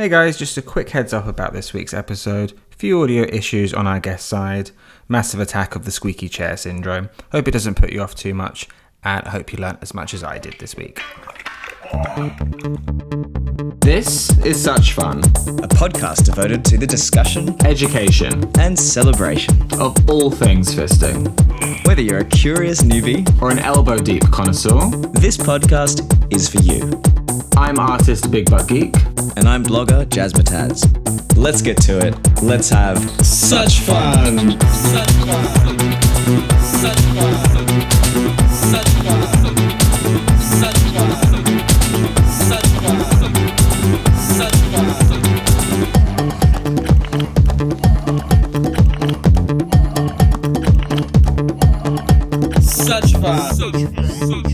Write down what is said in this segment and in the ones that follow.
Hey guys, just a quick heads up about this week's episode. Few audio issues on our guest side. Massive attack of the squeaky chair syndrome. Hope it doesn't put you off too much, and hope you learnt as much as I did this week. This is Such Fun, a podcast devoted to the discussion education and celebration of all things fisting. Whether you're a curious newbie or an elbow deep connoisseur, this podcast is for you. I'm artist Big Butt Geek. And I'm blogger Jazzmatazz. Let's get to it. Let's have such fun! Such fun! Such fun! Such fun! Such fun! Such fun!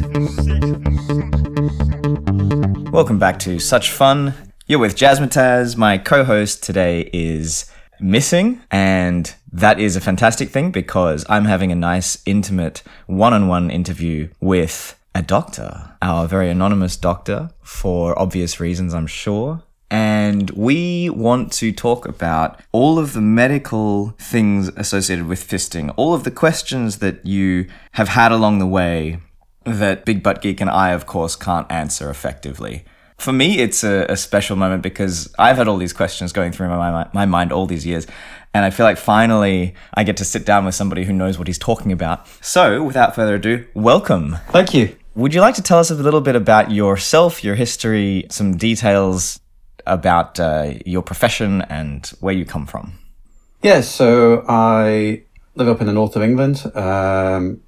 Welcome back to Such Fun. You're with Jazzmatazz. My co-host today is missing, and that is a fantastic thing because I'm having a nice, intimate, one-on-one interview with a doctor, our very anonymous doctor, for obvious reasons, I'm sure. And we want to talk about all of the medical things associated with fisting, all of the questions that you have had along the way that Big Butt Geek and I, of course, can't answer effectively. For me, it's a, a, special moment because I've had all these questions going through my, my, my mind all these years. And I feel like finally I get to sit down with somebody who knows what he's talking about. So, without further ado, welcome. Thank you. Would you like to tell us a little bit about yourself, your history, some details about uh, your profession and where you come from? Yes, so I live up in the north of England. Um,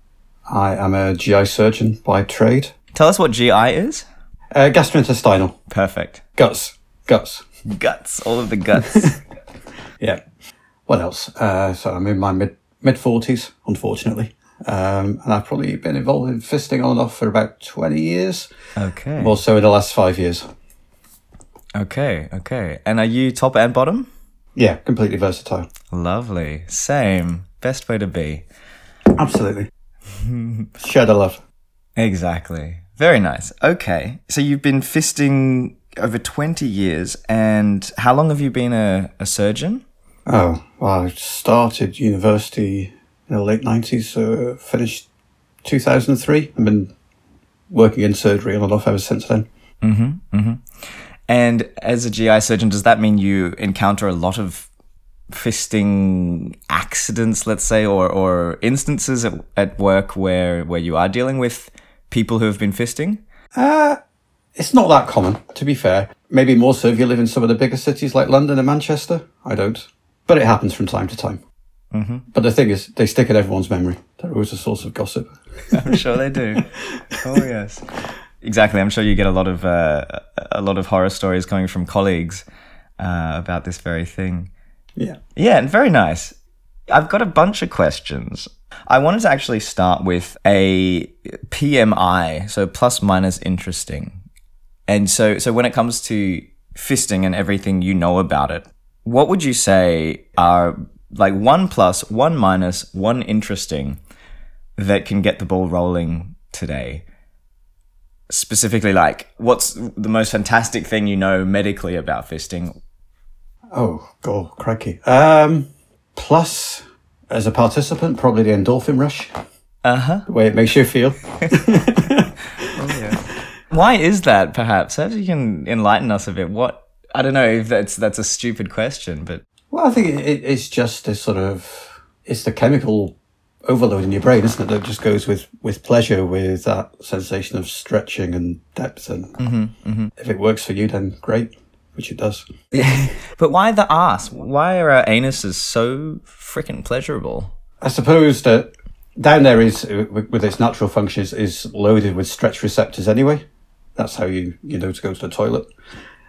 I am a GI surgeon by trade. Tell us what GI is. Uh, gastrointestinal. Perfect. Guts. Guts. Guts. All of the guts. yeah. What else? Uh, so I'm in my mid mid forties, unfortunately, um, and I've probably been involved in fisting on and off for about twenty years. Okay. More so in the last five years. Okay. Okay. And are you top and bottom? Yeah, completely versatile. Lovely. Same. Best way to be. Absolutely. The love. Exactly. Very nice. Okay. So you've been fisting over 20 years, and how long have you been a, a surgeon? Oh, well, I started university in the late 90s, so finished 2003. I've been working in surgery on and off ever since then. Mm-hmm, mm-hmm. And as a GI surgeon, does that mean you encounter a lot of fisting accidents, let's say, or, or instances at, at work where, where you are dealing with people who have been fisting? Uh, it's not that common, to be fair. Maybe more so if you live in some of the bigger cities like London and Manchester. I don't. But it happens from time to time. Mm-hmm. But the thing is, they stick in everyone's memory. They're always a source of gossip. I'm sure they do. oh yes, exactly. I'm sure you get a lot of uh, a lot of horror stories coming from colleagues uh, about this very thing. Yeah, yeah, and very nice. I've got a bunch of questions. I wanted to actually start with a PMI, so plus minus interesting. And so, so when it comes to fisting and everything you know about it, what would you say are like one plus, one minus, one interesting that can get the ball rolling today? Specifically, like what's the most fantastic thing you know medically about fisting? Oh, God, crikey. Um, plus, as a participant, probably the endorphin rush. Uh huh. The way it makes you feel. oh, yeah. Why is that? Perhaps, perhaps you can enlighten us a bit. What I don't know if that's that's a stupid question, but well, I think it, it's just a sort of it's the chemical overload in your brain, isn't it? That just goes with with pleasure, with that sensation of stretching and depth. And mm-hmm, mm-hmm. if it works for you, then great, which it does. but why the ass? Why are our anuses so freaking pleasurable? I suppose that down there is with its natural functions is loaded with stretch receptors anyway. That's how you you know to go to the toilet.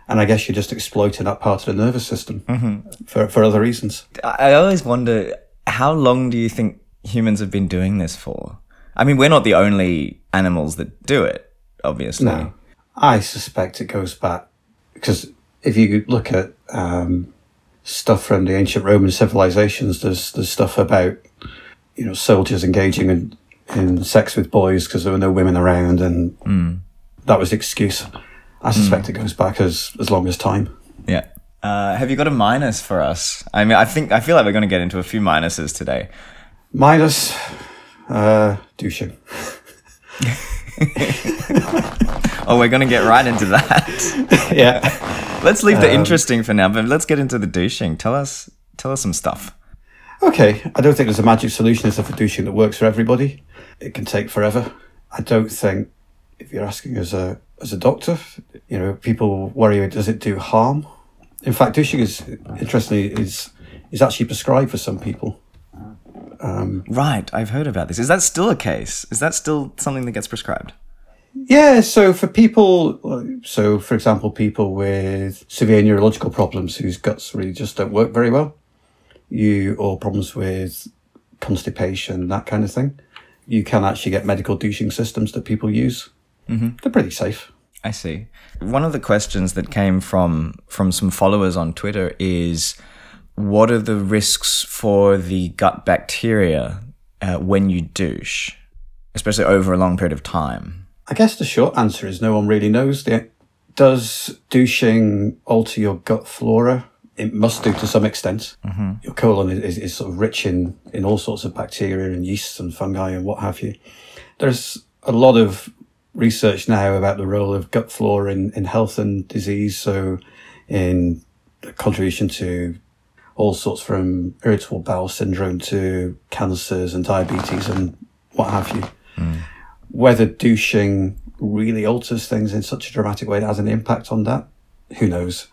And I guess you're just exploiting that part of the nervous system mm-hmm. for for other reasons. I always wonder how long do you think humans have been doing this for? I mean, we're not the only animals that do it, obviously. No, I suspect it goes back because if you look at um, stuff from the ancient Roman civilizations, there's there's stuff about you know soldiers engaging in in sex with boys because there were no women around, and mm. that was the excuse. I suspect mm. it goes back as as long as time. Yeah, Uh, have you got a minus for us? I mean, I think I feel like we're going to get into a few minuses today. Minus uh, douching. Oh, we're going to get right into that. yeah. let's leave the um, interesting for now, but let's get into the douching. Tell us, tell us some stuff. Okay. I don't think there's a magic solution as for douching that works for everybody. It can take forever. I don't think if you're asking as a as a doctor, you know, people worry does it do harm? In fact, douching is interestingly is is actually prescribed for some people. Right, I've heard about this. Is that still a case? Is that still something that gets prescribed? Yeah, so for people, so for example, people with severe neurological problems whose guts really just don't work very well, you or problems with constipation, that kind of thing, you can actually get medical douching systems that people use. Mm-hmm. They're pretty safe. I see. One of the questions that came from from some followers on Twitter is what are the risks for the gut bacteria uh, when you douche, especially over a long period of time? I guess the short answer is no one really knows. Does douching alter your gut flora? It must do to some extent. Your colon is, is, is sort of rich in, in all sorts of bacteria and yeasts and fungi and what have you. There's a lot of research now about the role of gut flora in, in health and disease. So in the contribution to all sorts from irritable bowel syndrome to cancers and diabetes and what have you hmm. whether douching really alters things in such a dramatic way that has an impact on that, who knows?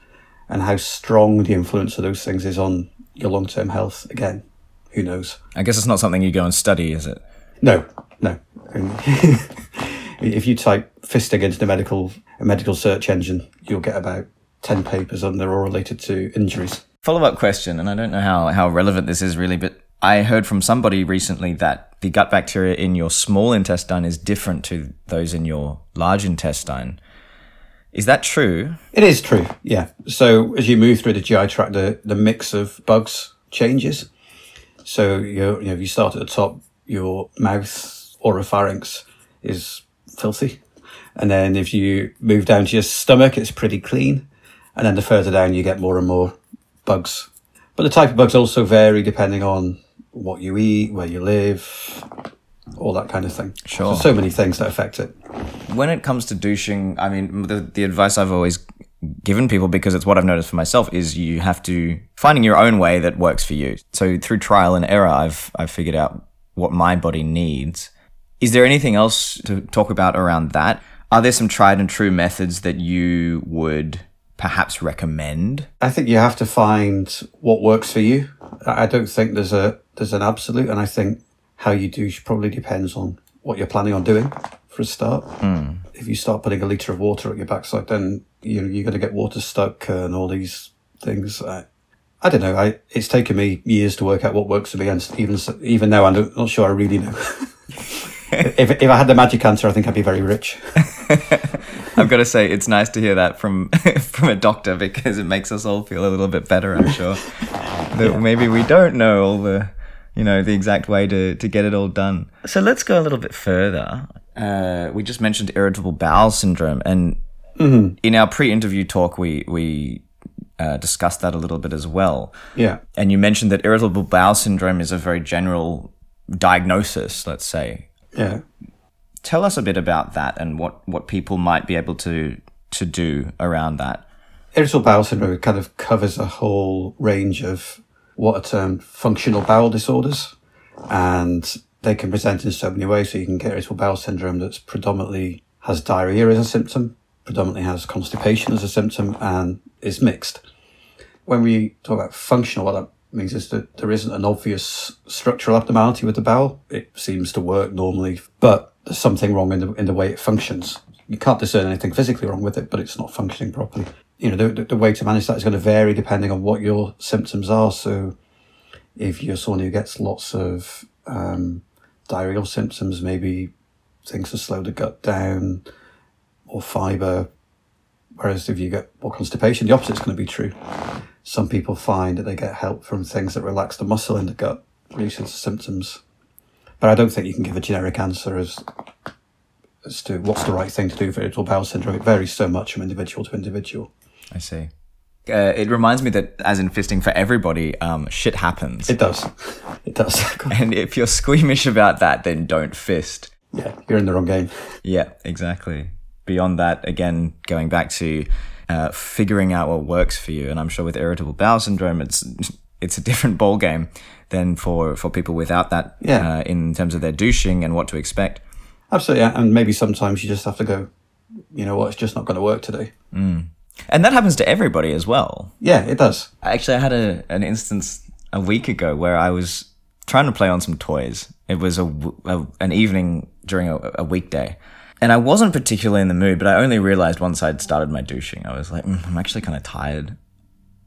And how strong the influence of those things is on your long term health, again, who knows? I guess it's not something you go and study, is it? No, no. If you type fisting into the medical a medical search engine, you'll get about ten papers on they're all related to injuries. Follow up question, and I don't know how, how relevant this is really, but I heard from somebody recently that the gut bacteria in your small intestine is different to those in your large intestine. Is that true? It is true, yeah. So as you move through the GI tract, the, the mix of bugs changes. So you know, if you start at the top, your mouth oropharynx is filthy, and then if you move down to your stomach, it's pretty clean, and then the further down you get more and more bugs. But the type of bugs also vary depending on what you eat, where you live, all that kind of thing. Sure. So, so many things that affect it. when it comes to douching, I mean, the, the advice I've always given people, because it's what I've noticed for myself, is you have to finding your own way that works for you. So through trial and error, I've I've figured out what my body needs. Is there anything else to talk about around that? Are there some tried and true methods that you would perhaps recommend? I think you have to find what works for you. I don't think there's a there's an absolute, and I think how you douche probably depends on what you're planning on doing for a start. Hmm. If you start putting a liter of water at your backside, then you know, you're going to get water stuck and all these things. I, I don't know. I it's taken me years to work out what works for me, and even even now, I'm not not sure I really know. if if I had the magic answer, I think I'd be very rich. I've got to say, it's nice to hear that from from a doctor because it makes us all feel a little bit better. I'm sure that maybe we don't know all the, you know, the exact way to to get it all done. So let's go a little bit further. Uh, we just mentioned irritable bowel syndrome, and in our pre-interview talk, we we uh, discussed that a little bit as well. Yeah. And you mentioned that irritable bowel syndrome is a very general diagnosis. Let's say Yeah. Tell us a bit about that and what, what people might be able to to do around that. irritable bowel syndrome kind of covers a whole range of what are termed functional bowel disorders, and they can present in so many ways. So you can get irritable bowel syndrome that's predominantly has diarrhea as a symptom, predominantly has constipation as a symptom, and is mixed. When we talk about functional, what that means is that there isn't an obvious structural abnormality with the bowel. It seems to work normally, but there's something wrong in the in the way it functions. You can't discern anything physically wrong with it, but it's not functioning properly. You know, the, the, way to manage that is going to vary depending on what your symptoms are. So, if you're someone who gets lots of um, diarrheal symptoms, maybe things to slow the gut down, or fibre. Whereas if you get more constipation, the opposite is going to be true. Some people find that they get help from things that relax the muscle in the gut, reduces symptoms. But I don't think you can give a generic answer as as to what's the right thing to do for irritable bowel syndrome. It varies so much from individual to individual. I see. Uh, it reminds me that, as in fisting for everybody, um, shit happens. It does. It does. and if you're squeamish about that, then don't fist. yeah, you're in the wrong game. Yeah, exactly. Beyond that, again, going back to uh, figuring out what works for you, and I'm sure with irritable bowel syndrome, it's it's a different ball game than for for people without that. Yeah. Uh, in terms of their douching and what to expect. Absolutely. And maybe sometimes you just have to go, you know what, it's just not going to work today. And that happens to everybody as well. Yeah, it does. Actually, I had a, an instance a week ago where I was trying to play on some toys. It was a, a- an evening during a, a weekday. And I wasn't particularly in the mood, but I only realized once I'd started my douching. I was like, "Mm, I'm actually kind of tired.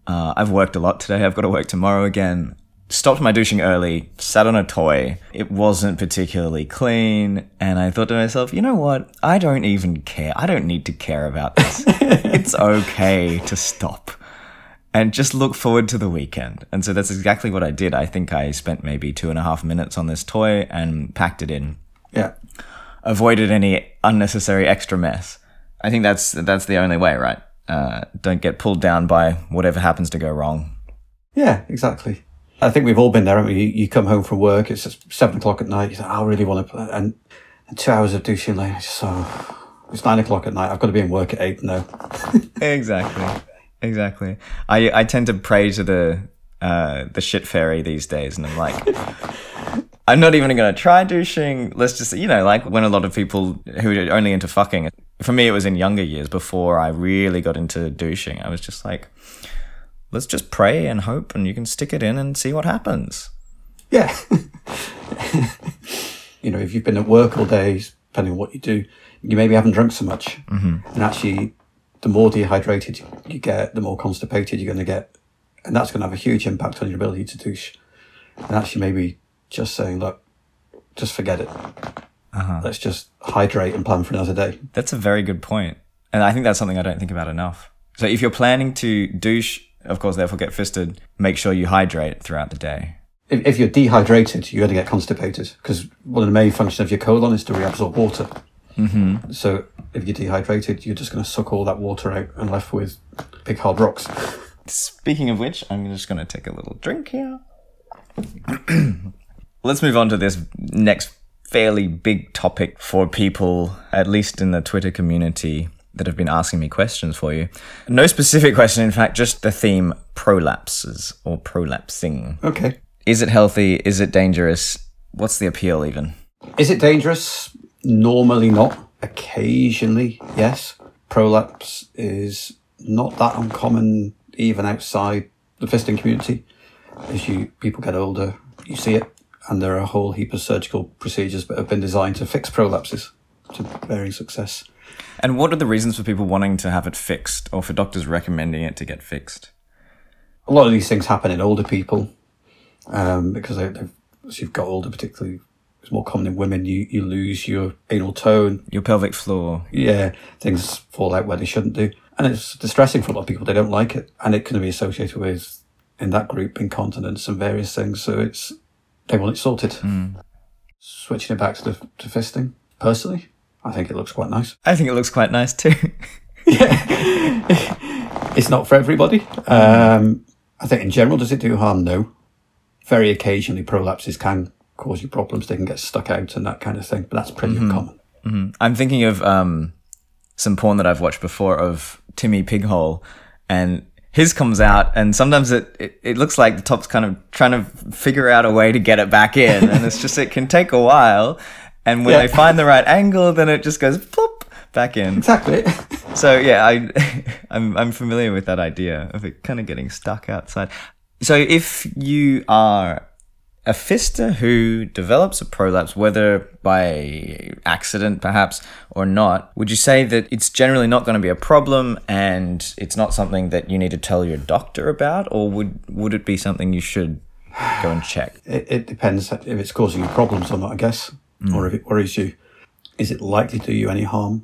Uh, I've worked a lot today. I've got to work tomorrow again. Stopped my douching early, sat on a toy. It wasn't particularly clean. And I thought to myself, you know what? I don't even care. I don't need to care about this. it's okay to stop and just look forward to the weekend. And so that's exactly what I did. I think I spent maybe two and a half minutes on this toy and packed it in, Yeah. avoided any unnecessary extra mess. I think that's that's the only way, right? Uh, don't get pulled down by whatever happens to go wrong. Yeah, exactly. I think we've all been there. haven't we? You, you come home from work, it's seven o'clock at night. You say, I really want to play. And, and two hours of douching later, so it's nine o'clock at night. I've got to be in work at eight now. Exactly, exactly. I I tend to pray to the uh, the shit fairy these days, and I'm like. I'm not even gonna try douching. Let's just, you know, like when a lot of people who are only into fucking. For me, it was in younger years before I really got into douching. I was just like, let's just pray and hope, and you can stick it in and see what happens. Yeah. you know, if you've been at work all day, depending on what you do, you maybe haven't drunk so much. Mm-hmm. And actually, the more dehydrated you get, the more constipated you're going to get. And that's going to have a huge impact on your ability to douche. And actually, maybe just saying, look, just forget it. Let's just hydrate and plan for another day. That's a very good point. point, and I think that's something I don't think about enough. So if you're planning to douche, of course, therefore get fisted, make sure you hydrate throughout the day. If, if you're dehydrated, you're going to get constipated because one of the main functions of your colon is to reabsorb water. Mm-hmm. So if you're dehydrated, you're just going to suck all that water out and left with big hard rocks. Speaking of which, I'm just going to take a little drink here. Let's move on to this next fairly big topic for people, at least in the Twitter community, that have been asking me questions for you. No specific question, in fact, just the theme prolapses or prolapsing. Okay. Is it healthy? Is it dangerous? What's the appeal, even? Is it dangerous? Normally not. Occasionally, yes. Prolapse is not that uncommon even outside the fisting community. As you people get older, you see it, and there are a whole heap of surgical procedures that have been designed to fix prolapses to varying success. And what are the reasons for people wanting to have it fixed or for doctors recommending it to get fixed? A lot of these things happen in older people um, because they, as you've got older, particularly it's more common in women. You you lose your anal tone. Your pelvic floor. Yeah, things fall out where they shouldn't do, and it's distressing for a lot of people. They don't like it, and it can be associated with in that group incontinence and various things. So it's they want it sorted. Switching it back to the to fisting, personally, I think it looks quite nice. I think it looks quite nice too. Yeah, it's not for everybody. Um, I think in general, does it do harm? No. Very occasionally, prolapses can cause you problems. They can get stuck out and that kind of thing, but that's pretty uncommon. I'm thinking of um, some porn that I've watched before of Timmy Pighole, and his comes out, and sometimes it, it, it looks like the top's kind of trying to figure out a way to get it back in, and it's just it can take a while. And when Yeah. they find the right angle, then it just goes plop back in. Exactly. So yeah, I I'm I'm familiar with that idea of it kind of getting stuck outside. So if you are a fister who develops a prolapse, whether by accident perhaps or not, would you say that it's generally not going to be a problem and it's not something that you need to tell your doctor about, or would would it be something you should go and check? it, it depends if it's causing you problems or not, I guess, hmm. or if it worries you. Is it likely to do you any harm?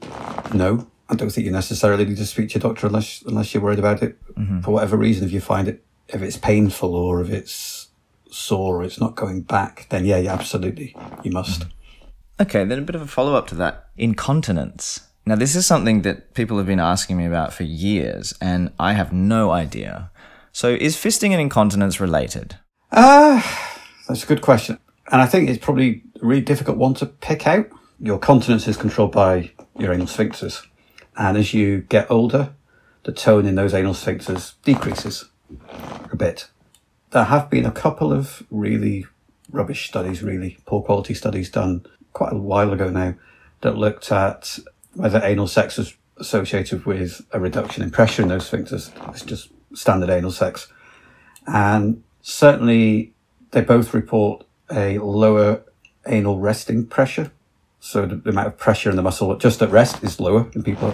No. I don't think you necessarily need to speak to your doctor unless unless you're worried about it mm-hmm. for whatever reason. If you find it, if it's painful or if it's sore or it's not going back, then yeah, yeah, absolutely, you must. Okay, then a bit of a follow up to that. Incontinence. Now, this is something that people have been asking me about for years, and I have no idea. So, is fisting and incontinence related? Uh, that's a good question. And I think it's probably a really difficult one to pick out. Your continence is controlled by your anal sphincters. And as you get older, the tone in those anal sphincters decreases a bit. There have been a couple of really rubbish studies, really poor quality studies done quite a while ago now that looked at whether anal sex was associated with a reduction in pressure in those sphincters. It's just standard anal sex. And certainly they both report a lower anal resting pressure. So the, the amount of pressure in the muscle just at rest is lower in people.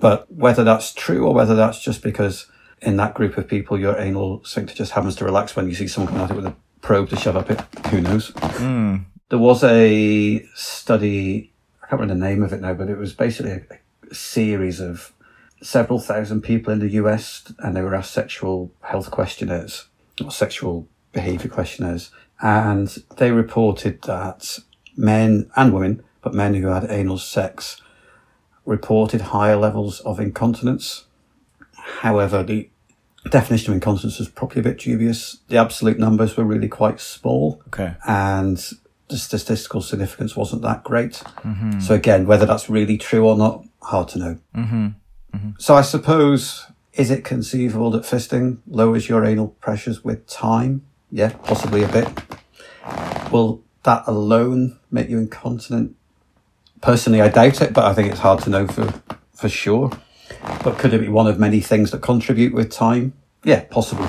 But whether that's true or whether that's just because in that group of people, your anal sphincter just happens to relax when you see someone coming at it with a probe to shove up it, who knows? Hmm. There was a study, I can't remember the name of it now, but it was basically a, a series of several thousand people in the US and they were asked sexual health questionnaires or sexual behavior questionnaires. And they reported that men and women, but men who had anal sex, reported higher levels of incontinence. However, the definition of incontinence was probably a bit dubious. The absolute numbers were really quite small Okay. and the statistical significance wasn't that great. So again, whether that's really true or not, hard to know. Mm-hmm. So I suppose, is it conceivable that fisting lowers your anal pressures with time? Yeah, possibly a bit. Will that alone make you incontinent? Personally, I doubt it, but I think it's hard to know for, for sure. But could it be one of many things that contribute with time? Yeah, possibly.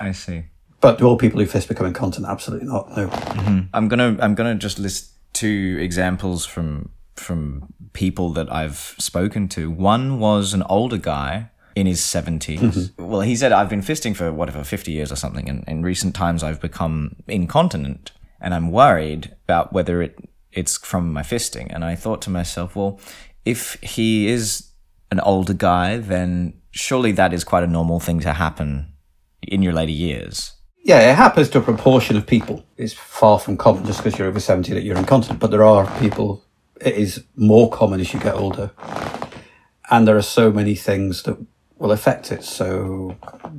I see. But do all people who fist become incontinent? Absolutely not. No. Mm-hmm. I'm gonna I'm gonna just list two examples from from people that I've spoken to. One was an older guy in his 70s. Mm-hmm. Well, he said I've been fisting for whatever 50 years or something, and in recent times I've become incontinent, and I'm worried about whether it it's from my fisting. And I thought to myself, well, if he is an older guy, then surely that is quite a normal thing to happen in your later years. Yeah, it happens to a proportion of people. It's far from common just because you're over 70 that you're incontinent, but there are people, it is more common as you get older. And there are so many things that will affect it. So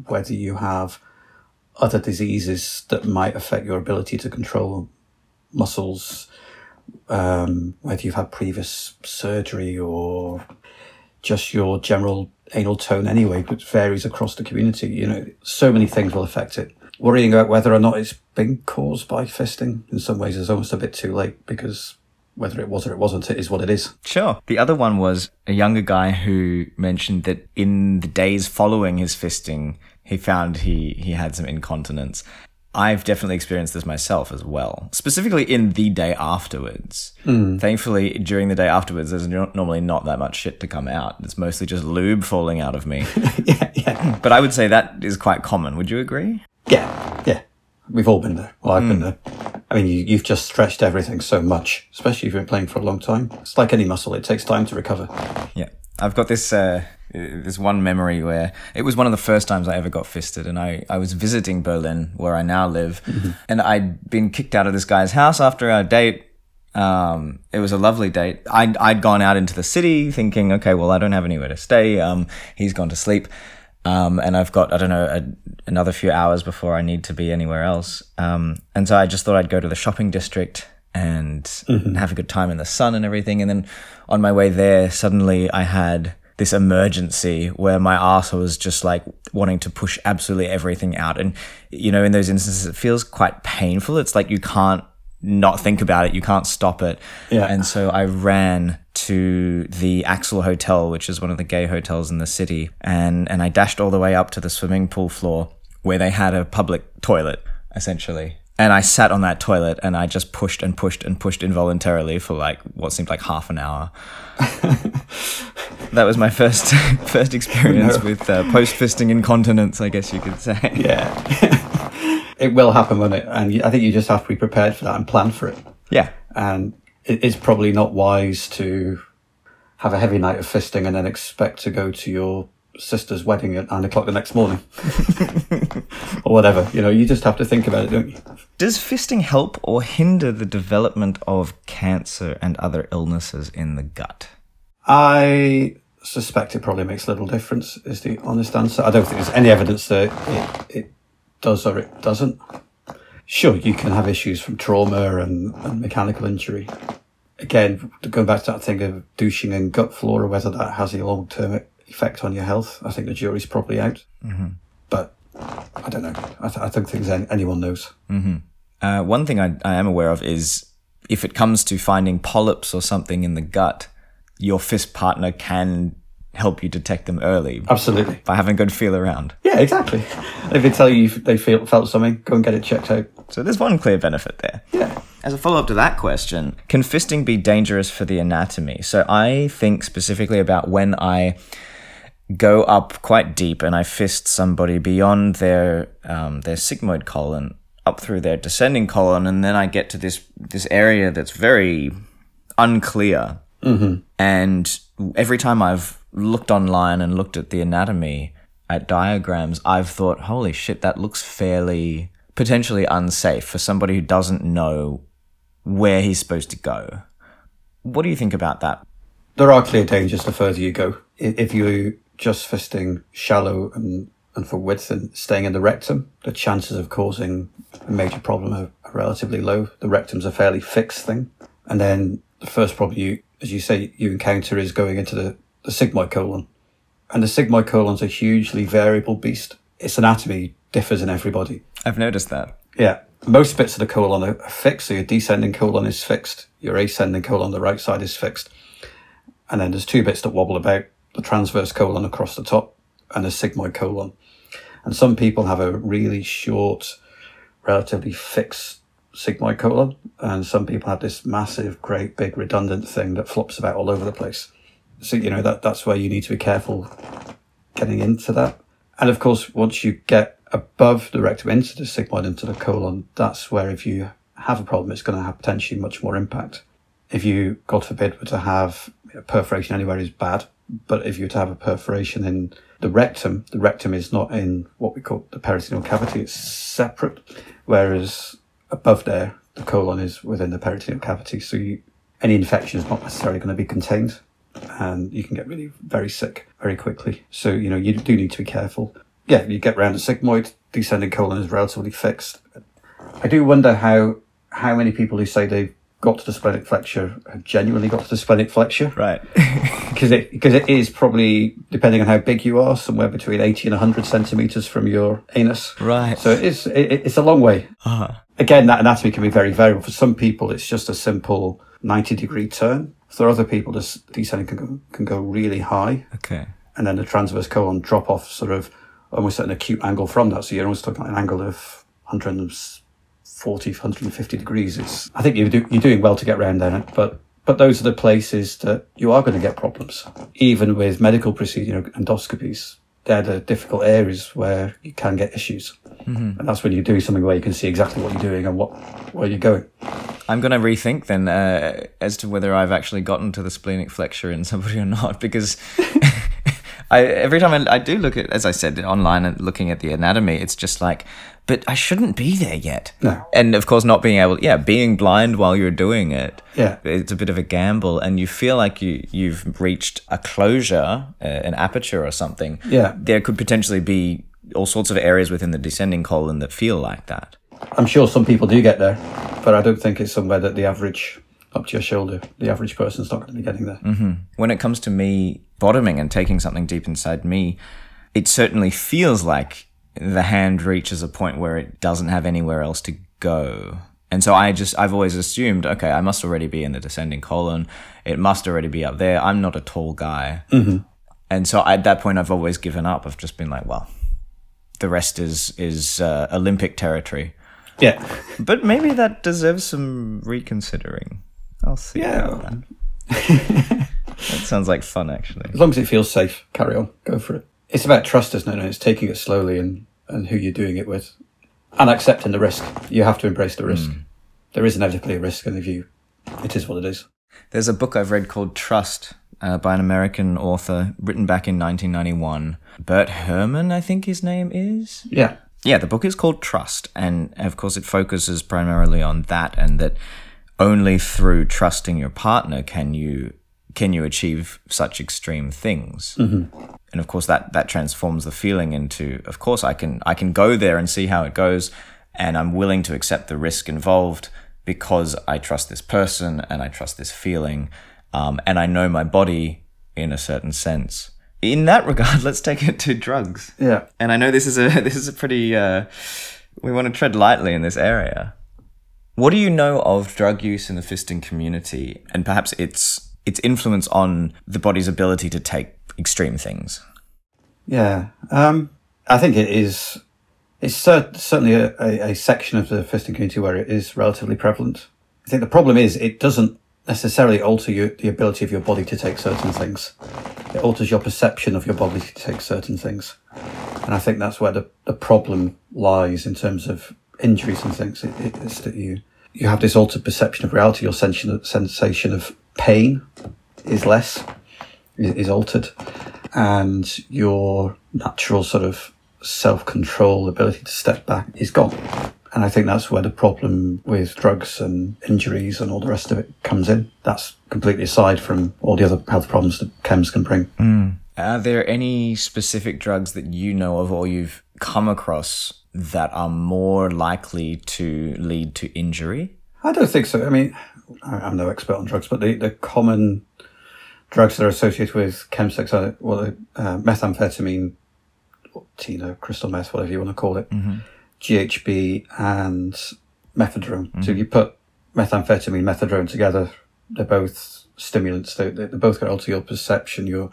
whether you have other diseases that might affect your ability to control muscles, um, whether you've had previous surgery or just your general anal tone anyway, which varies across the community. You know, so many things will affect it. Worrying about whether or not it's been caused by fisting in some ways is almost a bit too late because whether it was or it wasn't, it is what it is. Sure. The other one was a younger guy who mentioned that in the days following his fisting, he found he, he had some incontinence. I've definitely experienced this myself as well, specifically in the day afterwards. Thankfully, during the day afterwards, there's no- normally not that much shit to come out. It's mostly just lube falling out of me. yeah, yeah. but I would say that is quite common. Would you agree? Yeah, yeah. We've all been there. Well, I've been there. I mean, you, you've just stretched everything so much, especially if you've been playing for a long time. It's like any muscle, it takes time to recover. Yeah, I've got this uh, this one memory where it was one of the first times I ever got fisted, and I I was visiting Berlin where I now live, and I'd been kicked out of this guy's house after our date. Um, it was a lovely date. I'd I'd gone out into the city thinking, okay, well, I don't have anywhere to stay. Um, he's gone to sleep. Um, and I've got, I don't know, a, another few hours before I need to be anywhere else. Um, and so I just thought I'd go to the shopping district and have a good time in the sun and everything. And then on my way there, suddenly I had this emergency where my arsehole was just like wanting to push absolutely everything out. And, you know, in those instances, it feels quite painful. It's like you can't not think about it, you can't stop it. Yeah. And so I ran to the Axel Hotel, which is one of the gay hotels in the city, and and I dashed all the way up to the swimming pool floor where they had a public toilet essentially. And I sat on that toilet and I just pushed and pushed and pushed involuntarily for like what seemed like half an hour. that was my first first experience No. with uh, post fisting incontinence, I guess you could say. Yeah. it will happen, won't it? And I think you just have to be prepared for that and plan for it. Yeah. And it is probably not wise to have a heavy night of fisting and then expect to go to your sister's wedding at nine o'clock the next morning or whatever. You know, you just have to think about it, don't you? Does fisting help or hinder the development of cancer and other illnesses in the gut? I suspect it probably makes little difference. Is the honest answer? I don't think there's any evidence that it, it does or it doesn't. Sure, you can have issues from trauma and, and mechanical injury. Again, going back to that thing of douching and gut flora, whether that has a long term effect on your health, I think the jury's probably out. Mm-hmm. But I don't know. I, th- I don't think anyone knows. Uh, one thing I, I am aware of is if it comes to finding polyps or something in the gut, your fist partner can help you detect them early Absolutely. by having a good feel around. Yeah, exactly. If they tell you they feel felt something, go and get it checked out. So there's one clear benefit there. Yeah. As a follow up to that question, can fisting be dangerous for the anatomy? So I think specifically about when I go up quite deep and I fist somebody beyond their um, their sigmoid colon up through their descending colon, and then I get to this this area that's very unclear. Mm-hmm. And every time I've looked online and looked at the anatomy at diagrams, I've thought, holy shit, that looks fairly potentially unsafe for somebody who doesn't know where he's supposed to go. What do you think about that? There are clear dangers the further you go. If you're just fisting shallow and, and for width and staying in the rectum, the chances of causing a major problem are, are relatively low. The rectum's a fairly fixed thing. And then the first problem you, as you say, you encounter is going into the, the sigmoid colon. And the sigmoid colon's a hugely variable beast. Its anatomy differs in everybody. I've noticed that. Yeah. Most bits of the colon are fixed. So your descending colon is fixed. Your ascending colon on the right side is fixed. And then there's two bits that wobble about the transverse colon across the top and a sigmoid colon. And some people have a really short, relatively fixed sigmoid colon. And some people have this massive, great, big, redundant thing that flops about all over the place. So, you know, that, that's where you need to be careful getting into that. And of course, once you get above the rectum into the sigmoid, into the colon, that's where if you have a problem, it's going to have potentially much more impact. If you, God forbid, were to have a perforation anywhere is bad. But if you were to have a perforation in the rectum, the rectum is not in what we call the peritoneal cavity. It's separate. Whereas above there, the colon is within the peritoneal cavity. So you, any infection is not necessarily going to be contained and you can get really very sick very quickly. So, you know, you do need to be careful. Yeah, you get round the sigmoid, descending colon is relatively fixed. I do wonder how how many people who say they've got to the splenic flexure have genuinely got to the splenic flexure Right. because it because it is probably depending on how big you are somewhere between 80 and 100 centimeters from your anus Right. so it is it, it's a long way uh-huh. again that anatomy can be very variable for some people it's just a simple 90 degree turn for other people this descending can go, can go really high Okay. and then the transverse colon drop off sort of almost at an acute angle from that. So you're almost talking about an angle of 140, 150 degrees. It's, I think you're, do, you're doing well to get around there, but, but those are the places that you are going to get problems. Even with medical procedure, you know, endoscopies, they're the difficult areas where you can get issues. And that's when you're doing something where you can see exactly what you're doing and what, where you're going. I'm going to rethink then uh, as to whether I've actually gotten to the splenic flexure in somebody or not because I every time I, I do look at, as I said, online and looking at the anatomy, it's just like, but I shouldn't be there yet. No. And of course, not being able, yeah, being blind while you're doing it. Yeah. It's a bit of a gamble, and you feel like you you've reached a closure, uh, an aperture or something. Yeah. There could potentially be all sorts of areas within the descending colon that feel like that. I'm sure some people do get there, but I don't think it's somewhere that the average up to your shoulder, the average person's not going to be getting there. when it comes to me bottoming and taking something deep inside me, it certainly feels like the hand reaches a point where it doesn't have anywhere else to go. And so I just, I've always assumed, okay, I must already be in the descending colon. It must already be up there. I'm not a tall guy. And so at that point, I've always given up. I've just been like, well, the rest is, is uh, Olympic territory. Yeah. But maybe that deserves some reconsidering. I'll see. Yeah. that. that sounds like fun, actually. As long as it feels safe, carry on, go for it. It's about trust, isn't it? And it's taking it slowly and, and who you're doing it with and accepting the risk. You have to embrace the risk. There is inevitably a risk, and if you, it is what it is. There's a book I've read called Trust uh, by an American author, written back in 1991. Bert Herrman, I think his name is. Yeah. Yeah, the book is called Trust, and of course, it focuses primarily on that, and that only through trusting your partner can you can you achieve such extreme things? And of course, that that transforms the feeling into, of course, I can I can go there and see how it goes, and I'm willing to accept the risk involved because I trust this person and I trust this feeling, um, and I know my body in a certain sense. In that regard, let's take it to drugs. Yeah. And I know this is a this is a pretty uh, we want to tread lightly in this area. What do you know of drug use in the fisting community and perhaps its its influence on the body's ability to take extreme things? Yeah, um, I think it is. It's cer- certainly a, a, a section of the fisting community where it is relatively prevalent. I think the problem is it doesn't necessarily alter the ability of your body to take certain things. It alters your perception of your body to take certain things, and I think that's where the, the problem lies in terms of injuries and things. It, it, it's that you you have this altered perception of reality. Your sensation sensation of pain is less is, is altered and your natural sort of self control ability to step back is gone. And I think that's where the problem with drugs and injuries and all the rest of it comes in. That's completely aside from all the other health problems that chems can bring. Hmm. Are there any specific drugs that you know of or you've come across that are more likely to lead to injury? I don't think so. I mean, I'm no expert on drugs, but the, the common drugs that are associated with chemsex are well, uh, methamphetamine, Tina, crystal meth, whatever you want to call it, GHB, and mephedrone. So if you put methamphetamine, mephedrone together, they're both stimulants. They, they, they're both going to alter your perception, your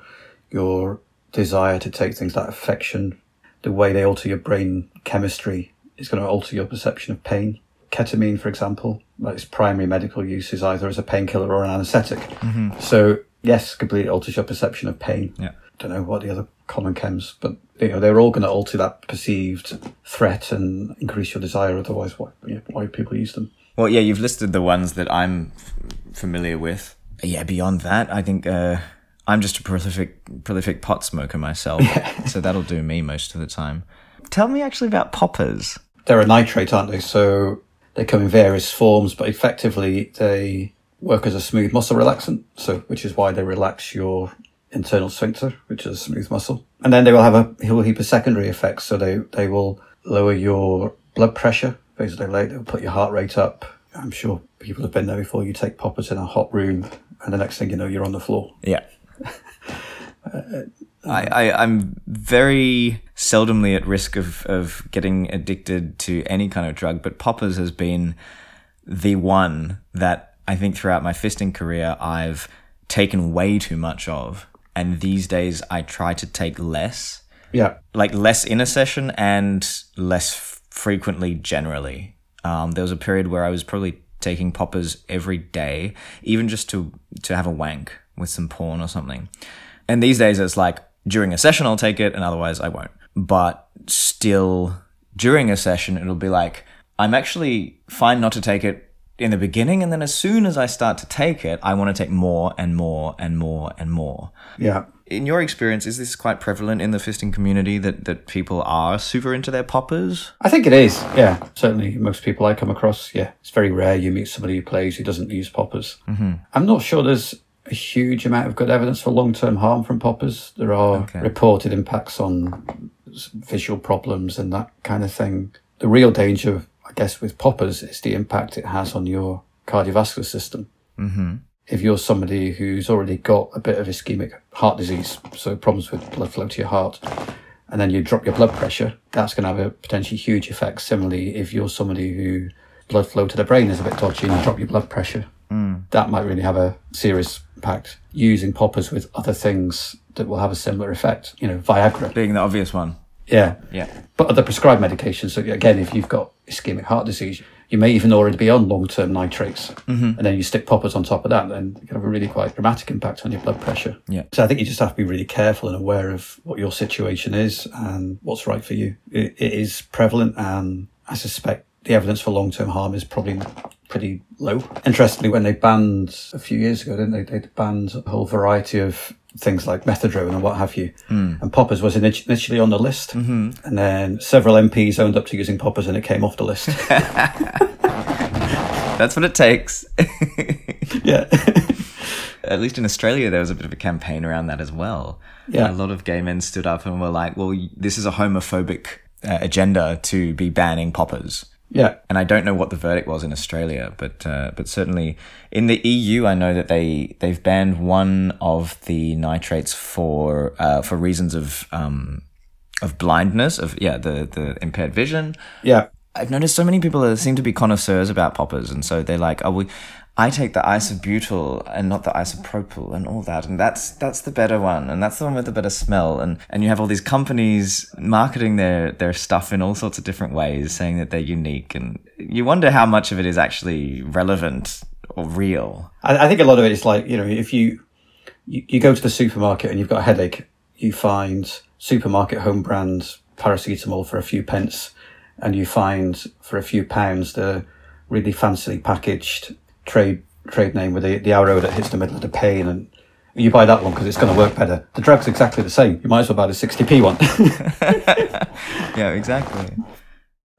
your desire to take things like affection, the way they alter your brain chemistry is going to alter your perception of pain. Ketamine, for example, like its primary medical use is either as a painkiller or an anesthetic. So yes, completely alters your perception of pain. Yeah. Don't know what the other common chems, but you know they're all going to alter that perceived threat and increase your desire. Otherwise, why you know, why people use them? Well, yeah, you've listed the ones that I'm f- familiar with. Yeah, beyond that, I think uh, I'm just a prolific prolific pot smoker myself, so that'll do me most of the time. Tell me actually about poppers. They're a nitrate, aren't they? So they come in various forms, but effectively they work as a smooth muscle relaxant. So, which is why they relax your internal sphincter, which is a smooth muscle. And then they will have a whole heap of secondary effects. So they, they will lower your blood pressure. Basically, like, they'll put your heart rate up. I'm sure people have been there before. You take poppers in a hot room and the next thing you know, you're on the floor. Yeah. I, I, I'm very seldomly at risk of, of getting addicted to any kind of drug, but poppers has been the one that I think throughout my fisting career I've taken way too much of. And these days I try to take less, Yeah. like less in a session and less f- frequently generally. Um, there was a period where I was probably taking poppers every day, even just to to have a wank with some porn or something. And these days it's like during a session I'll take it and otherwise I won't. But still during a session it'll be like I'm actually fine not to take it in the beginning and then as soon as I start to take it, I want to take more and more and more and more. Yeah. In your experience, is this quite prevalent in the fisting community that, that people are super into their poppers? I think it is. Yeah, certainly most people I come across. Yeah, it's very rare you meet somebody who plays who doesn't use poppers. Mm-hmm. I'm not sure there's a huge amount of good evidence for long-term harm from poppers. There are Okay. reported impacts on visual problems and that kind of thing. The real danger, I guess, with poppers is the impact it has on your cardiovascular system. Mm-hmm. If you're somebody who's already got a bit of ischemic heart disease, so problems with blood flow to your heart, and then you drop your blood pressure, that's going to have a potentially huge effect. Similarly, if you're somebody who blood flow to the brain is a bit dodgy and you drop your blood pressure, Hmm. that might really have a serious impact. Using poppers with other things that will have a similar effect, you know, Viagra. Being the obvious one. Yeah. Yeah. But other prescribed medications, so again, if you've got ischemic heart disease, you may even already be on long-term nitrates, mm-hmm. and then you stick poppers on top of that, then you can have a really quite dramatic impact on your blood pressure. Yeah. So I think you just have to be really careful and aware of what your situation is and what's right for you. It, it is prevalent, and I suspect the evidence for long-term harm is probably pretty low. Interestingly, when they banned a few years ago, didn't they? They banned a whole variety of things like mephedrone and what have you. And poppers was initially on the list, and then several MPs owned up to using poppers, and it came off the list. That's what it takes. yeah. at least in Australia, there was a bit of a campaign around that as well. Yeah. a lot of gay men stood up and were like, "Well, this is a homophobic uh, agenda to be banning poppers." Yeah. and I don't know what the verdict was in Australia, but uh, but certainly in the EU, I know that they they've banned one of the nitrates for uh, for reasons of um, of blindness, of yeah, the the impaired vision. Yeah. I've noticed so many people that seem to be connoisseurs about poppers, and so they're like, "Oh, we." I take the isobutyl and not the isopropyl and all that, and that's that's the better one, and that's the one with the better smell, and and you have all these companies marketing their their stuff in all sorts of different ways, saying that they're unique, and you wonder how much of it is actually relevant or real. I, I think a lot of it is like, you know, if you, you, you go to the supermarket and you've got a headache, you find supermarket home brand paracetamol for a few pence, and you find for a few pounds the really fancily packaged trade trade name with the, the arrow that hits the middle of the pain and you buy that one because it's going to work better. The drug's exactly the same. You might as well buy the 60p one. Yeah, exactly.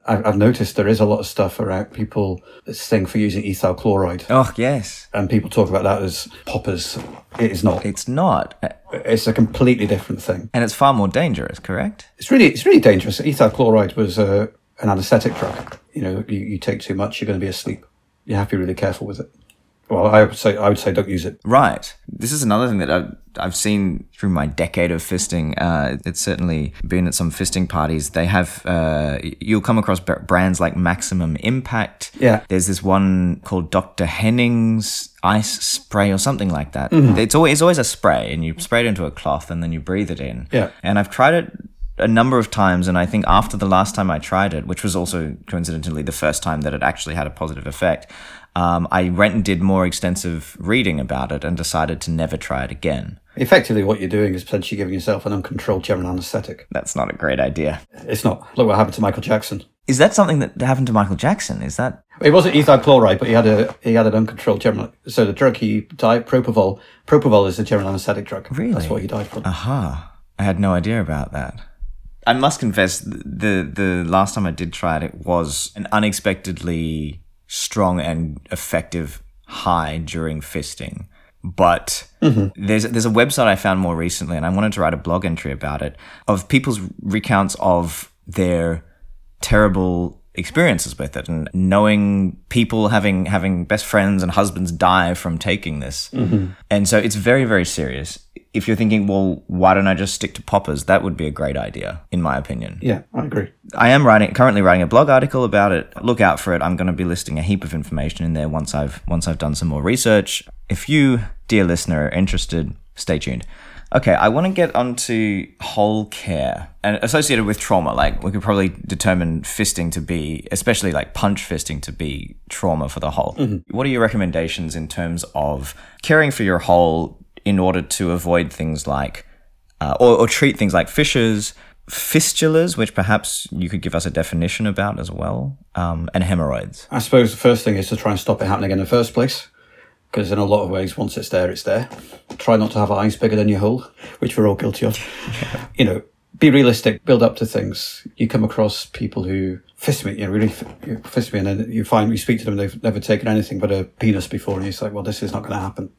I've, noticed there is a lot of stuff around people, this thing for using ethyl chloride, Oh yes, and people talk about that as poppers. It is not. it's not, It's a completely different thing. and it's far more dangerous. Correct? It's really, it's really dangerous. Ethyl chloride was uh, an anaesthetic drug. You know, you, you take too much, you're going to be asleep. You have to be really careful with it. Well, I would say, I would say, don't use it. Right. This is another thing that I've, I've seen through my decade of fisting. Uh, it's certainly been at some fisting parties. They have, uh, you'll come across brands like Maximum Impact. Yeah. There's this one called Dr. Henning's Ice Spray or something like that. It's, always, it's always a spray, and you spray it into a cloth and then you breathe it in. Yeah. And I've tried it a number of times, and I think after the last time I tried it, which was also coincidentally the first time that it actually had a positive effect, um, I went and did more extensive reading about it and decided to never try it again. Effectively, what you're doing is potentially giving yourself an uncontrolled general anaesthetic. That's not a great idea. It's not. Look what happened to Michael Jackson. Is that something that happened to Michael Jackson? Is that It wasn't ethyl chloride, but he had a he had an uncontrolled general. So the drug he died, propofol. Propofol is a general anaesthetic drug. Really? That's what he died from. Aha. I had no idea about that. I must confess, the the last time I did try it, it was an unexpectedly strong and effective high during fisting. But mm-hmm. there's there's a website I found more recently, and I wanted to write a blog entry about it of people's recounts of their terrible experiences with it and knowing people having having best friends and husbands die from taking this. Mm-hmm. And so it's very very serious if you're thinking well why don't i just stick to poppers? That would be a great idea in my opinion. Yeah, I agree. i am writing currently writing a blog article about it. Look out for it. I'm going to be listing a heap of information in there once i've once i've done some more research. If you dear listener are interested stay tuned. Okay, I want to get onto hole care and associated with trauma. Like we could probably determine fisting to be, especially like punch fisting to be trauma for the hole. Mm-hmm. What are your recommendations in terms of caring for your hole in order to avoid things like, uh, or, or treat things like fissures, fistulas, which perhaps you could give us a definition about as well, um, and hemorrhoids. I suppose the first thing is to try and stop it happening in the first place. Because in a lot of ways, once it's there, it's there. Try not to have eyes bigger than your hole, which we're all guilty of. You know, be realistic, build up to things. You come across people who fist me, you know, really fist me, and then you find you speak to them, they've never taken anything but a penis before, and you say, well, this is not going to happen.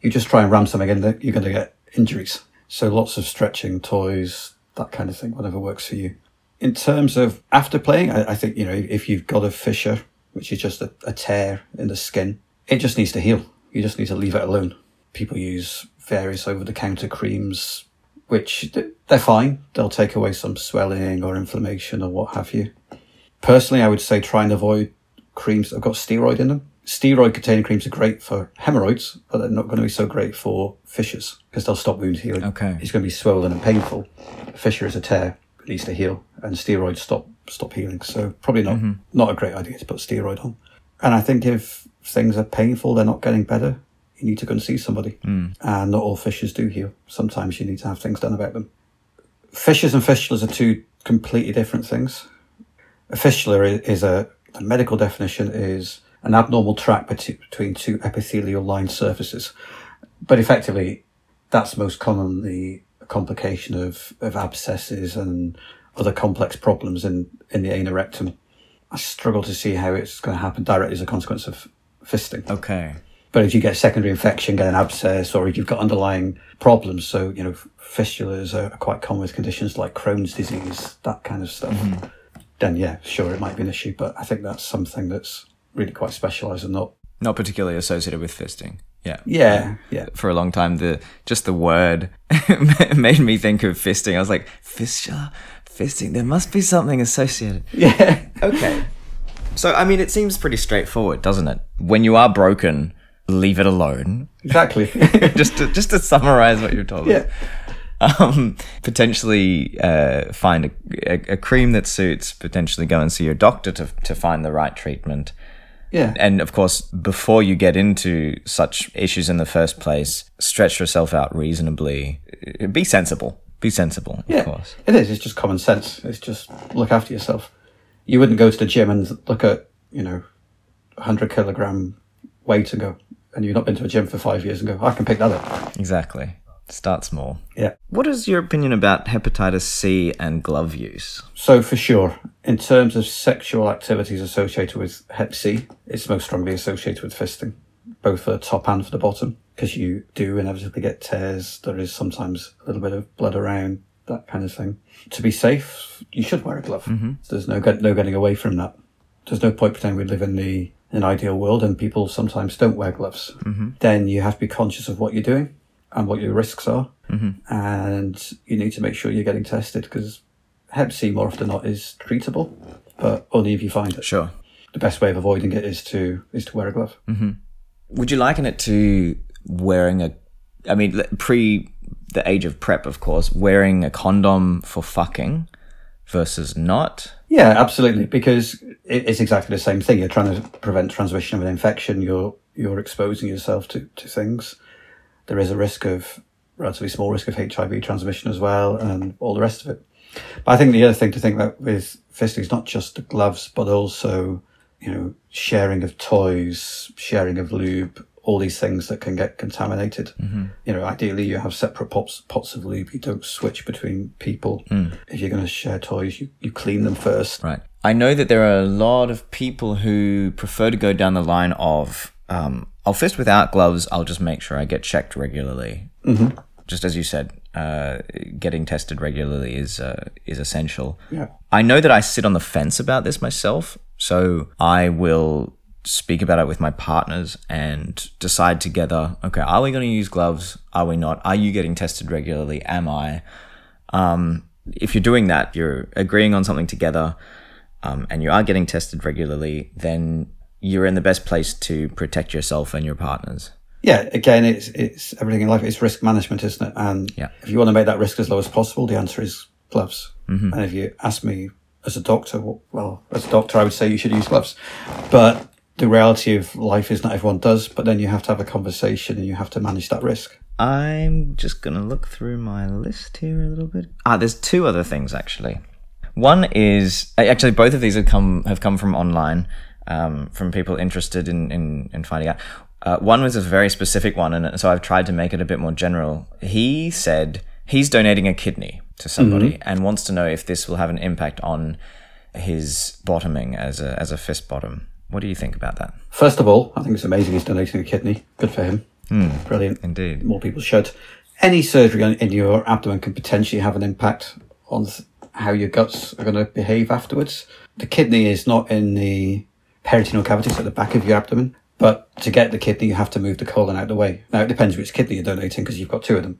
You just try and ram something in you're going to get injuries. So lots of stretching, toys, that kind of thing, whatever works for you. In terms of after playing, I, I think, you know, if you've got a fissure, which is just a, a tear in the skin, it just needs to heal. You just need to leave it alone. People use various over the counter creams, which they're fine. They'll take away some swelling or inflammation or what have you. Personally, I would say try and avoid creams that have got steroid in them. Steroid containing creams are great for hemorrhoids, but they're not going to be so great for fissures because they'll stop wound healing. Okay. It's going to be swollen and painful. A fissure is a tear, it needs to heal, and steroids stop stop healing. So probably not mm-hmm. not a great idea to put steroid on. And I think if things are painful, they're not getting better, you need to go and see somebody. Mm. And not all fissures do heal. Sometimes you need to have things done about them. Fissures and fistulas are two completely different things. A fistula is a, the medical definition is an abnormal tract between two epithelial lined surfaces. But effectively, that's most commonly a complication of, of abscesses and other complex problems in, in the anorectum. I struggle to see how it's going to happen directly as a consequence of fisting. Okay. But if you get secondary infection, get an abscess, or if you've got underlying problems, so, you know, fistulas are quite common with conditions like Crohn's disease, that kind of stuff, mm-hmm. then yeah, sure, it might be an issue. But I think that's something that's really quite specialised and not, Not particularly associated with fisting. Yeah. yeah, yeah. For a long time, the just the word made me think of fisting. I was like, fistula, fisting. There must be something associated. Yeah. Okay. So, I mean, it seems pretty straightforward, doesn't it? When you are broken, leave it alone. Exactly. just to, just to summarize what you've told us. yeah. um, potentially uh, find a, a, a cream that suits, potentially go and see your doctor to, to find the right treatment. Yeah. And of course, before you get into such issues in the first place, stretch yourself out reasonably. Be sensible. Be sensible, Yeah, of course. it is. It's just common sense. It's just look after yourself. You wouldn't go to the gym and look at, you know, 100 kilogram weight and go, and you've not been to a gym for five years and go, I can pick that up. Exactly. Start small. Yeah. What is your opinion about hepatitis C and glove use? So for sure, in terms of sexual activities associated with Hep C, it's most strongly associated with fisting, both for the top and for the bottom, because you do inevitably get tears. There is sometimes a little bit of blood around, that kind of thing. To be safe, you should wear a glove. Mm-hmm. There's no get, no getting away from that. There's no point pretending we live in the an ideal world and people sometimes don't wear gloves. Mm-hmm. Then you have to be conscious of what you're doing and what your risks are, mm-hmm. and you need to make sure you're getting tested because Hep C more often than not is treatable, but only if you find it. Sure. The best way of avoiding it is to is to wear a glove. Mm-hmm. Would you liken it to wearing a, I mean, pre the age of PrEP, of course, wearing a condom for fucking versus not? Yeah, absolutely, because it's exactly the same thing. You're trying to prevent transmission of an infection. You're you're exposing yourself to, to things. There is a risk of relatively small risk of HIV transmission as well, and all the rest of it. But I think the other thing to think about with fisting is not just the gloves, but also you know sharing of toys, sharing of lube, all these things that can get contaminated. You know, ideally you have separate pots pots of lube. You don't switch between people. If you're going to share toys, you, you clean them first. Right. I know that there are a lot of people who prefer to go down the line of, um, I'll fist without gloves. I'll just make sure I get checked regularly. Mm-hmm. Just as you said, uh, getting tested regularly is uh, is essential. Yeah. I know that I sit on the fence about this myself, so I will speak about it with my partners and decide together. Okay, are we going to use gloves? Are we not? Are you getting tested regularly? Am I? Um, if you're doing that, you're agreeing on something together, um, and you are getting tested regularly, then you're in the best place to protect yourself and your partners. Yeah, again, it's it's everything in life. It's risk management, isn't it? And Yeah. if you want to make that risk as low as possible, the answer is gloves. And if you ask me as a doctor, well- well, as a doctor, I would say you should use gloves. But the reality of life is not everyone does. But then you have to have a conversation and you have to manage that risk. I'm just gonna look through my list here a little bit. Ah, there's two other things actually. One is actually both of these have come have come from online, um, from people interested in in, in finding out. Uh, one was a very specific one, and so I've tried to make it a bit more general. He said he's donating a kidney to somebody and wants to know if this will have an impact on his bottoming as a as a fist bottom. What do you think about that? First of all, I think it's amazing he's donating a kidney. Good for him. Brilliant. Indeed. More people should. Any surgery on, in your abdomen can potentially have an impact on how your guts are going to behave afterwards. The kidney is not in the peritoneal cavity, so at the back of your abdomen. But to get the kidney, you have to move the colon out of the way. Now, it depends which kidney you're donating because you've got two of them.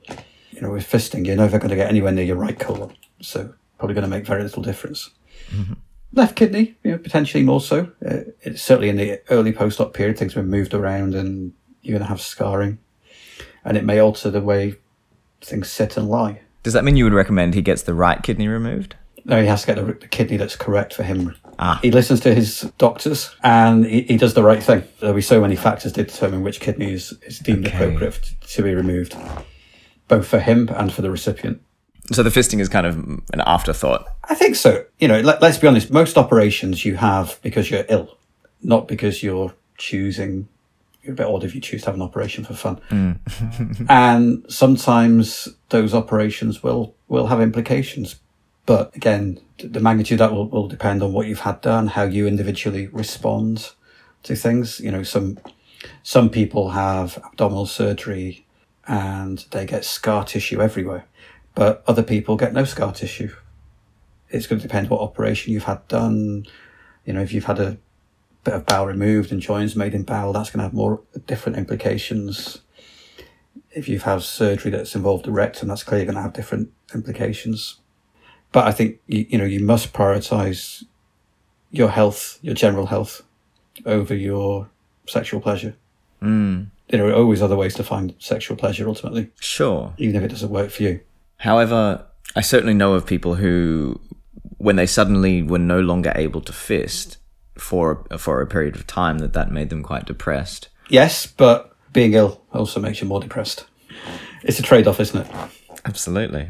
You know, with fisting, you're never going to get anywhere near your right colon. So, probably going to make very little difference. Left kidney, you know, potentially more so. Uh, it's certainly in the early post-op period, things have been moved around and you're going to have scarring. And it may alter the way things sit and lie. Does that mean you would recommend he gets the right kidney removed? No, he has to get the, the kidney that's correct for him. Ah. He listens to his doctors and he, he does the right thing. There'll be so many factors to determine which kidney is, is deemed Okay. appropriate to be removed, both for him and for the recipient. So the fisting is kind of an afterthought. I think so. You know, let, let's be honest, most operations you have because you're ill, not because you're choosing. You're a bit odd if you choose to have an operation for fun. and sometimes those operations will, will have implications. But again, the magnitude that will, will depend on what you've had done, how you individually respond to things. You know, some Some people have abdominal surgery and they get scar tissue everywhere, but other people get no scar tissue. It's going to depend what operation you've had done. You know, if you've had a bit of bowel removed and joints made in bowel, that's going to have more different implications. If you've had surgery that's involved the rectum, that's clearly going to have different implications. But I think you, you know you must prioritize your health, your general health, over your sexual pleasure. Mm. There are always other ways to find sexual pleasure ultimately, Sure. even if it doesn't work for you. However, I certainly know of people who, when they suddenly were no longer able to fist for for a period of time, that that made them quite depressed. Yes, but being ill also makes you more depressed. It's a trade off, isn't it? Absolutely.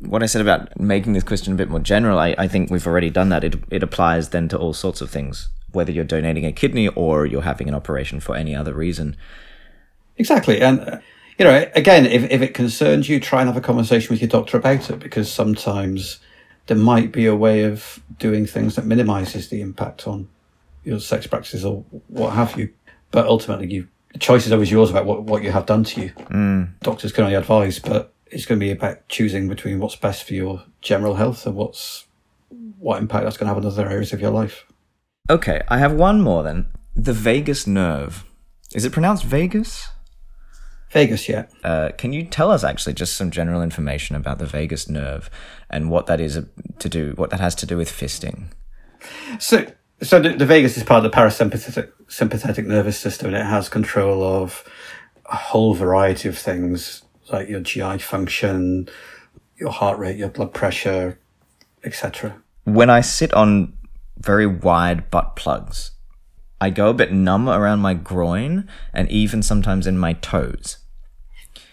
What I said about making this question a bit more general, I, I think we've already done that. It, it applies then to all sorts of things, whether you're donating a kidney or you're having an operation for any other reason. Exactly. And, uh, you know, again, if, if it concerns you, try and have a conversation with your doctor about it because sometimes there might be a way of doing things that minimizes the impact on your sex practices or what have you. But ultimately, you, the choice is always yours about what, what you have done to you. Doctors can only advise, but it's going to be about choosing between what's best for your general health and what's what impact that's going to have on other areas of your life. Okay, I have one more then. The vagus nerve. Is it pronounced Vegas? Vegas, yeah. Uh, can you tell us actually just some general information about the vagus nerve and what that is to do, what that has to do with fisting? So, so the, the vagus is part of the parasympathetic sympathetic nervous system, and it has control of a whole variety of things like your GI function, your heart rate, your blood pressure, etc. When I sit on very wide butt plugs, I go a bit numb around my groin and even sometimes in my toes.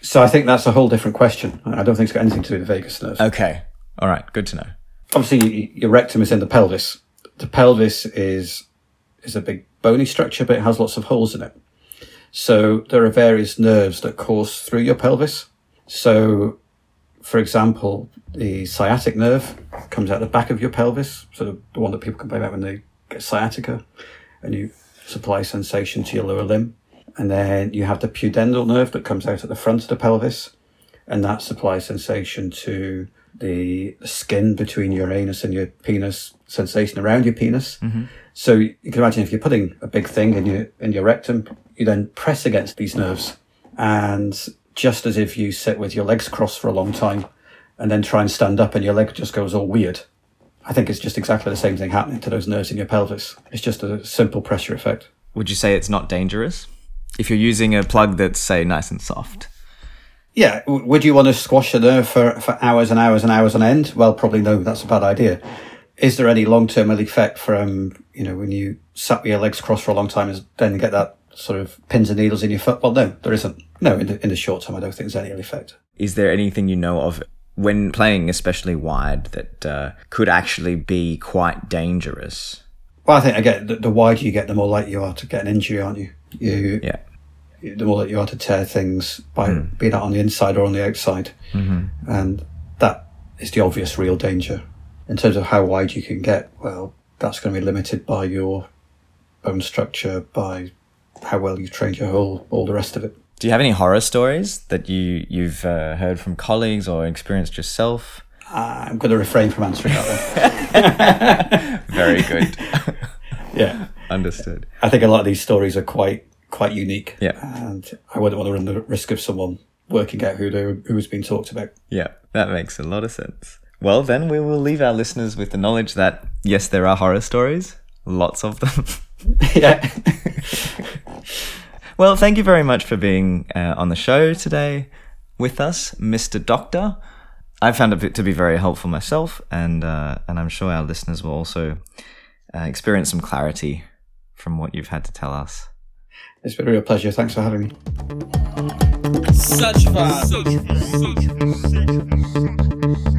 So I think that's a whole different question. I don't think it's got anything to do with the vagus nerve. Okay, all right, good to know. Obviously, your rectum is in the pelvis. The pelvis is is a big bony structure, but it has lots of holes in it. So there are various nerves that course through your pelvis. So, for example, the sciatic nerve comes out the back of your pelvis, so the, the one that people complain about when they get sciatica, and you supply sensation to your lower limb. And then you have the pudendal nerve that comes out at the front of the pelvis, and that supplies sensation to the skin between your anus and your penis, sensation around your penis. Mm-hmm. So you can imagine if you're putting a big thing in your in your rectum, you then press against these nerves, and just as if you sit with your legs crossed for a long time, and then try and stand up, and your leg just goes all weird. I think it's just exactly the same thing happening to those nerves in your pelvis. It's just a simple pressure effect. Would you say it's not dangerous? If you're using a plug that's, say, nice and soft. Yeah, would you want to squash a nerve for, for hours and hours and hours on end? Well, probably no, that's a bad idea. Is there any long term effect from, you know, when you sat with your legs crossed for a long time and then get that sort of pins and needles in your foot? Well, no, there isn't. No, in the, in the short term, I don't think there's any ill effect. Is there anything you know of when playing especially wide that uh, could actually be quite dangerous? Well, I think, again, the, the wider you get, the more likely you are to get an injury, aren't you? You, Yeah. the more likely you are to tear things by being that on the inside or on the outside. Mm-hmm. And that is the obvious real danger. In terms of how wide you can get, well, that's going to be limited by your bone structure, by how well you've trained your hole, all the rest of it. Do you have any horror stories that you you've uh, heard from colleagues or experienced yourself? I'm going to refrain from answering that one. Very good. yeah. Understood. I think a lot of these stories are quite, quite unique. Yeah. And I wouldn't want to run the risk of someone working out who, they, who was being talked about. Yeah, that makes a lot of sense. Well, then we will leave our listeners with the knowledge that yes, there are horror stories, lots of them. yeah. well, thank you very much for being uh, on the show today with us, Mr. Doctor. I found it to be very helpful myself, and uh, and I'm sure our listeners will also uh, experience some clarity from what you've had to tell us. It's been a real pleasure. Thanks for having me. Such fun. Such fun. Such fun.